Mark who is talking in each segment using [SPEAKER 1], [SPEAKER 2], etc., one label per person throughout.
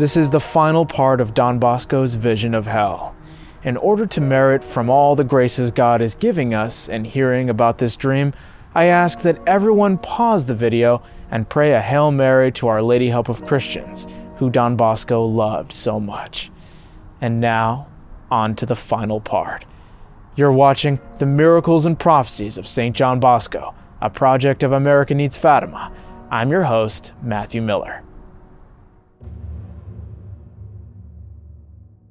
[SPEAKER 1] This is the final part of Don Bosco's vision of hell. In order to merit from all the graces God is giving us in hearing about this dream, I ask that everyone pause the video and pray a Hail Mary to Our Lady Help of Christians, who Don Bosco loved so much. And now, on to the final part. You're watching The Miracles and Prophecies of St. John Bosco, a project of America Needs Fatima. I'm your host, Matthew Miller.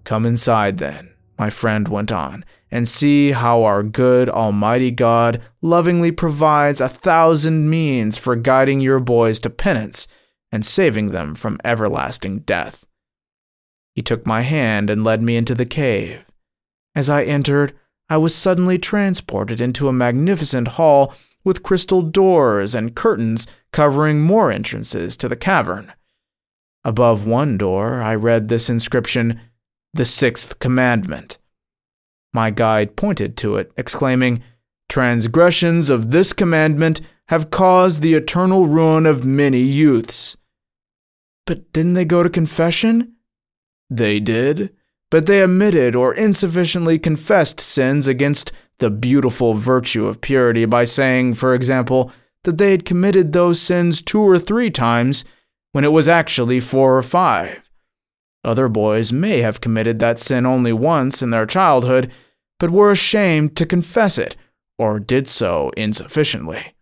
[SPEAKER 1] Come inside then, my friend went on, and see how our good Almighty God lovingly provides a thousand means for guiding your boys to penance and saving them from everlasting death. He took my hand and led me into the cave. As I entered, I was suddenly transported into a magnificent hall with crystal doors and curtains covering more entrances to the cavern. Above one door, I read this inscription The Sixth Commandment. My guide pointed to it, exclaiming, Transgressions of this commandment have caused the eternal ruin of many youths. But didn't they go to confession? They did, but they omitted or insufficiently confessed sins against the beautiful virtue of purity by saying, for example, that they had committed those sins two or three times when it was actually four or five. Other boys may have committed that sin only once in their childhood, but were ashamed to confess it, or did so insufficiently.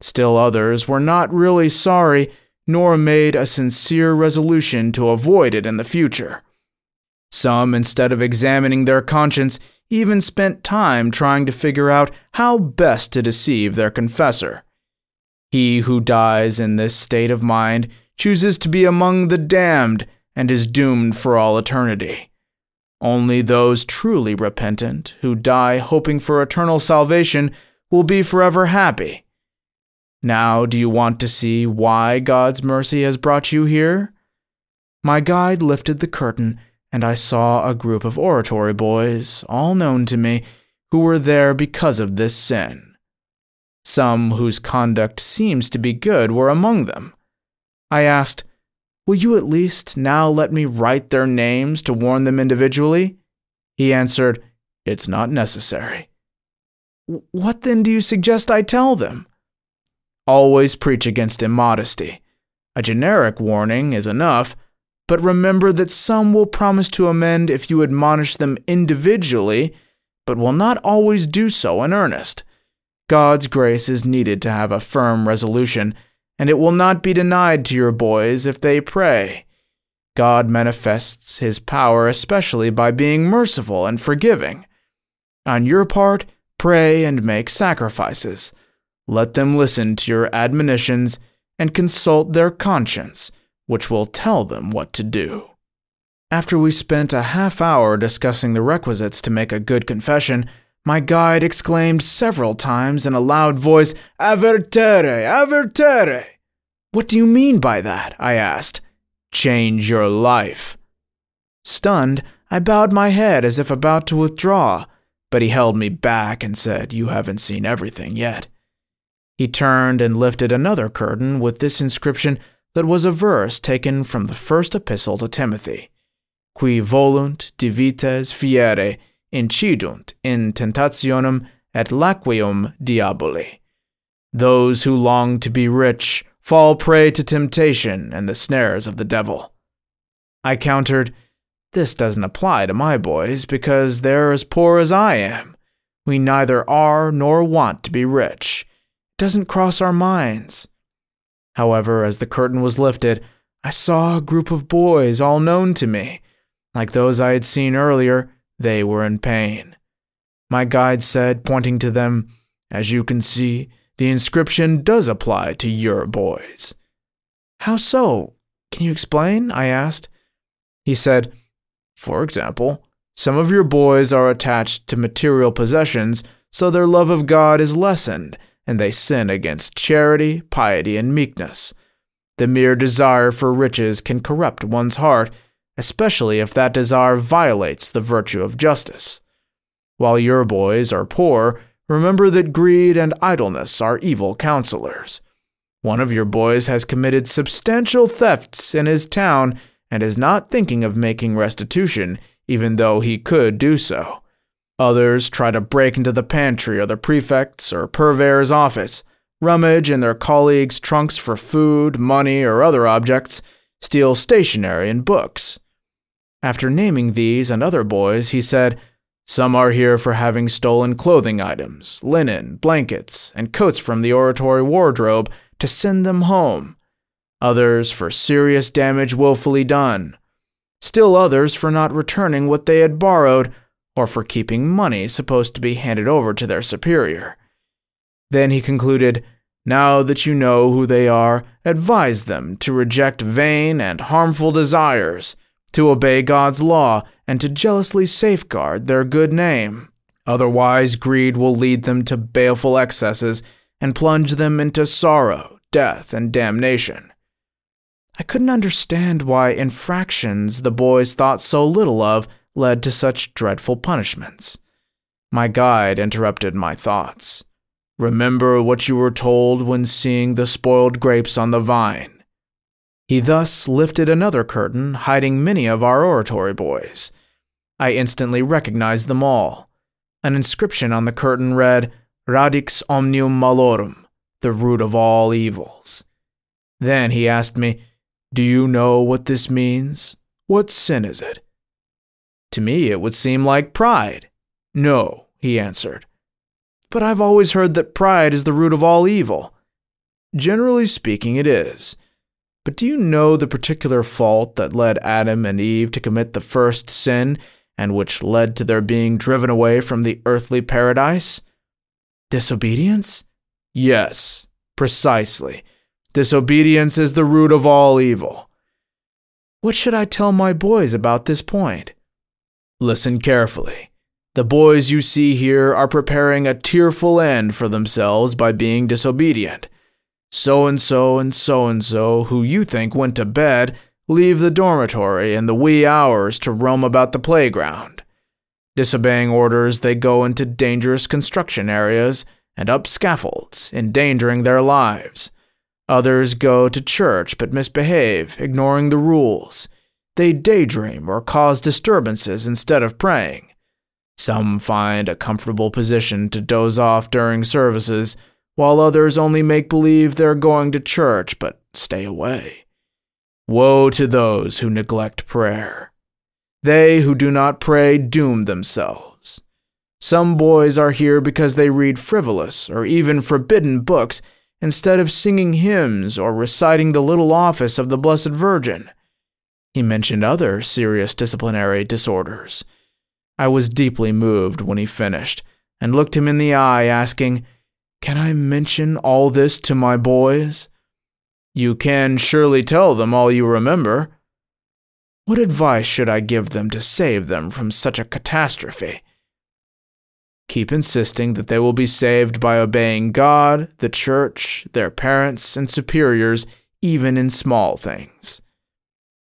[SPEAKER 1] Still others were not really sorry, nor made a sincere resolution to avoid it in the future. Some, instead of examining their conscience, even spent time trying to figure out how best to deceive their confessor. He who dies in this state of mind chooses to be among the damned and is doomed for all eternity. Only those truly repentant, who die hoping for eternal salvation, will be forever happy. Now, do you want to see why God's mercy has brought you here? My guide lifted the curtain, and I saw a group of oratory boys, all known to me, who were there because of this sin. Some whose conduct seems to be good were among them. I asked, Will you at least now let me write their names to warn them individually? He answered, It's not necessary. What then do you suggest I tell them? Always preach against immodesty. A generic warning is enough, but remember that some will promise to amend if you admonish them individually, but will not always do so in earnest. God's grace is needed to have a firm resolution, and it will not be denied to your boys if they pray. God manifests his power especially by being merciful and forgiving. On your part, pray and make sacrifices. Let them listen to your admonitions and consult their conscience, which will tell them what to do. After we spent a half hour discussing the requisites to make a good confession, my guide exclaimed several times in a loud voice, Avertere, avertere! What do you mean by that? I asked. Change your life. Stunned, I bowed my head as if about to withdraw, but he held me back and said, You haven't seen everything yet. He turned and lifted another curtain with this inscription that was a verse taken from the first epistle to Timothy Qui volunt divites fieri incidunt in tentationem et laqueum diaboli. Those who long to be rich fall prey to temptation and the snares of the devil. I countered, This doesn't apply to my boys because they're as poor as I am. We neither are nor want to be rich. It doesn't cross our minds. However, as the curtain was lifted, I saw a group of boys all known to me. Like those I had seen earlier, they were in pain. My guide said, pointing to them, As you can see, the inscription does apply to your boys. How so? Can you explain? I asked. He said, For example, some of your boys are attached to material possessions, so their love of God is lessened, and they sin against charity, piety, and meekness. The mere desire for riches can corrupt one's heart especially if that desire violates the virtue of justice. While your boys are poor, remember that greed and idleness are evil counselors. One of your boys has committed substantial thefts in his town and is not thinking of making restitution, even though he could do so. Others try to break into the pantry or the prefect's or purveyor's office, rummage in their colleagues' trunks for food, money, or other objects, steal stationery and books. After naming these and other boys, he said, Some are here for having stolen clothing items, linen, blankets, and coats from the oratory wardrobe to send them home. Others for serious damage willfully done. Still others for not returning what they had borrowed or for keeping money supposed to be handed over to their superior. Then he concluded, Now that you know who they are, advise them to reject vain and harmful desires, to obey God's law, and to jealously safeguard their good name. Otherwise, greed will lead them to baleful excesses and plunge them into sorrow, death, and damnation. I couldn't understand why infractions the boys thought so little of led to such dreadful punishments. My guide interrupted my thoughts. Remember what you were told when seeing the spoiled grapes on the vine. He thus lifted another curtain, hiding many of our oratory boys. I instantly recognized them all. An inscription on the curtain read, Radix omnium malorum, the root of all evils. Then he asked me, Do you know what this means? What sin is it? To me, it would seem like pride. No, he answered. But I've always heard that pride is the root of all evil. Generally speaking, it is. But do you know the particular fault that led Adam and Eve to commit the first sin and which led to their being driven away from the earthly paradise? Disobedience? Yes, precisely. Disobedience is the root of all evil. What should I tell my boys about this point? Listen carefully. The boys you see here are preparing a tearful end for themselves by being disobedient. So and so and so and so, who you think went to bed, leave the dormitory in the wee hours to roam about the playground. Disobeying orders, they go into dangerous construction areas and up scaffolds, endangering their lives. Others go to church but misbehave, ignoring the rules. They daydream or cause disturbances instead of praying. Some find a comfortable position to doze off during services, while others only make believe they're going to church but stay away. Woe to those who neglect prayer. They who do not pray doom themselves. Some boys are here because they read frivolous or even forbidden books instead of singing hymns or reciting the little office of the Blessed Virgin. He mentioned other serious disciplinary disorders. I was deeply moved when he finished and looked him in the eye, asking, Can I mention all this to my boys? You can surely tell them all you remember. What advice should I give them to save them from such a catastrophe? Keep insisting that they will be saved by obeying God, the church, their parents, and superiors, even in small things.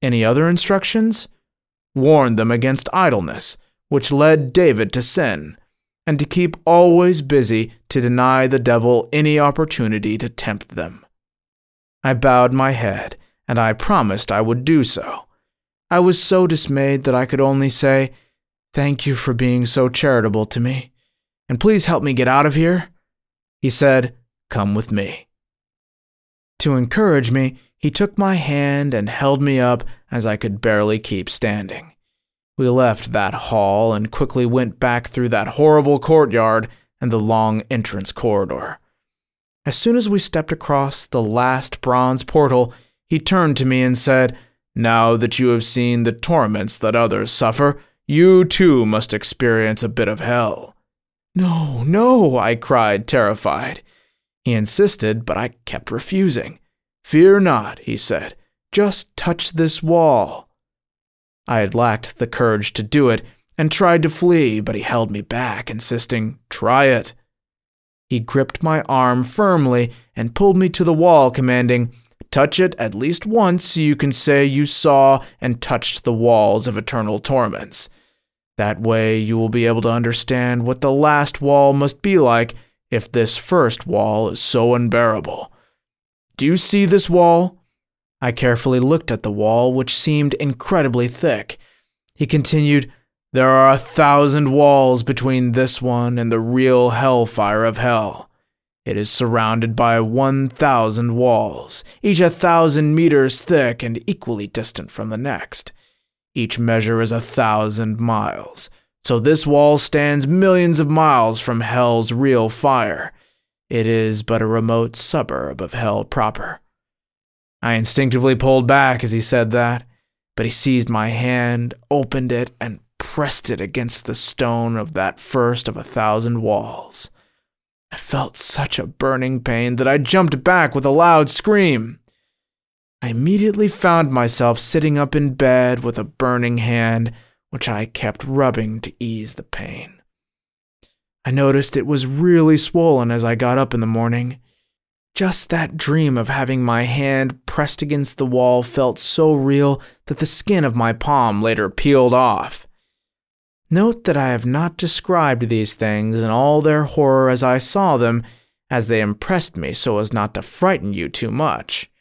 [SPEAKER 1] Any other instructions? Warn them against idleness, which led David to sin, and to keep always busy to deny the devil any opportunity to tempt them. I bowed my head, and I promised I would do so. I was so dismayed that I could only say, Thank you for being so charitable to me, and please help me get out of here. He said, Come with me. To encourage me, he took my hand and held me up as I could barely keep standing. We left that hall and quickly went back through that horrible courtyard and the long entrance corridor. As soon as we stepped across the last bronze portal, he turned to me and said, Now that you have seen the torments that others suffer, you too must experience a bit of hell. No, no, I cried, terrified. He insisted, but I kept refusing. Fear not, he said. Just touch this wall. I had lacked the courage to do it and tried to flee, but he held me back, insisting, Try it. He gripped my arm firmly and pulled me to the wall, commanding, Touch it at least once so you can say you saw and touched the walls of eternal torments. That way you will be able to understand what the last wall must be like if this first wall is so unbearable. Do you see this wall? I carefully looked at the wall, which seemed incredibly thick. He continued, There are a thousand walls between this one and the real hellfire of hell. It is surrounded by 1,000 walls, each a thousand meters thick and equally distant from the next. Each measure is a thousand miles, so this wall stands millions of miles from hell's real fire. It is but a remote suburb of hell proper. I instinctively pulled back as he said that, but he seized my hand, opened it, and pressed it against the stone of that first of a thousand walls. I felt such a burning pain that I jumped back with a loud scream. I immediately found myself sitting up in bed with a burning hand, which I kept rubbing to ease the pain. I noticed it was really swollen as I got up in the morning. Just that dream of having my hand pressed against the wall felt so real that the skin of my palm later peeled off. Note that I have not described these things in all their horror as I saw them, as they impressed me so as not to frighten you too much.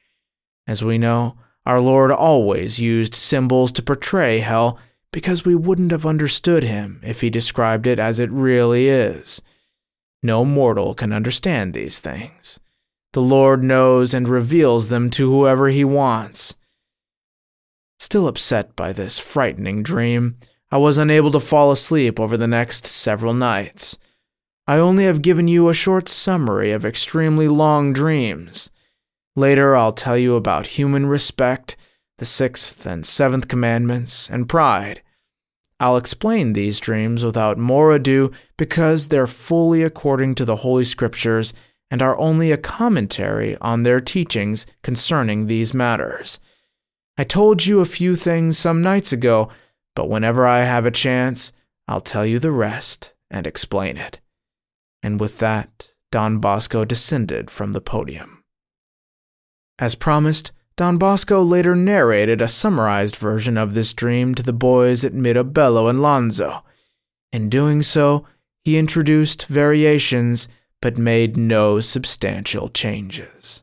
[SPEAKER 1] As we know, our Lord always used symbols to portray hell because we wouldn't have understood him if he described it as it really is. No mortal can understand these things. The Lord knows and reveals them to whoever he wants. Still upset by this frightening dream, I was unable to fall asleep over the next several nights. I only have given you a short summary of extremely long dreams. Later, I'll tell you about human respect, the sixth and seventh commandments, and pride. I'll explain these dreams without more ado because they're fully according to the Holy Scriptures and are only a commentary on their teachings concerning these matters. I told you a few things some nights ago but whenever I have a chance, I'll tell you the rest and explain it. And with that, Don Bosco descended from the podium. As promised, Don Bosco later narrated a summarized version of this dream to the boys at Mirabello and Lanzo. In doing so, he introduced variations but made no substantial changes.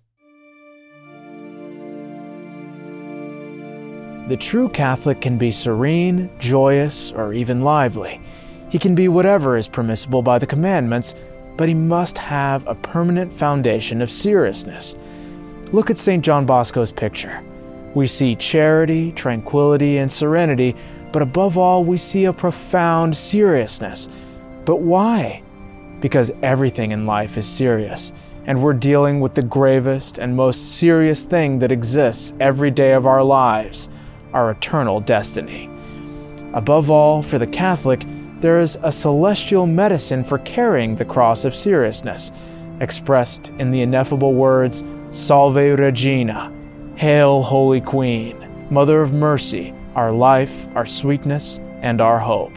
[SPEAKER 1] The true Catholic can be serene, joyous, or even lively. He can be whatever is permissible by the commandments, but he must have a permanent foundation of seriousness. Look at St. John Bosco's picture. We see charity, tranquility, and serenity, but above all, we see a profound seriousness. But why? Because everything in life is serious, and we're dealing with the gravest and most serious thing that exists every day of our lives our eternal destiny. Above all, for the Catholic, there is a celestial medicine for carrying the cross of seriousness, expressed in the ineffable words Salve Regina, Hail, Holy Queen, Mother of Mercy, our life, our sweetness, and our hope.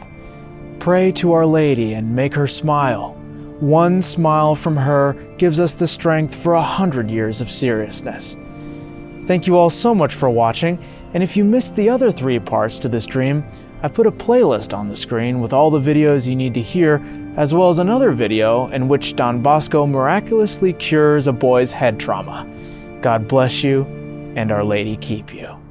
[SPEAKER 1] Pray to Our Lady and make her smile. One smile from her gives us the strength for a hundred years of seriousness. Thank you all so much for watching, and if you missed the other three parts to this dream, I put a playlist on the screen with all the videos you need to hear, as well as another video in which Don Bosco miraculously cures a boy's head trauma. God bless you, and Our Lady keep you.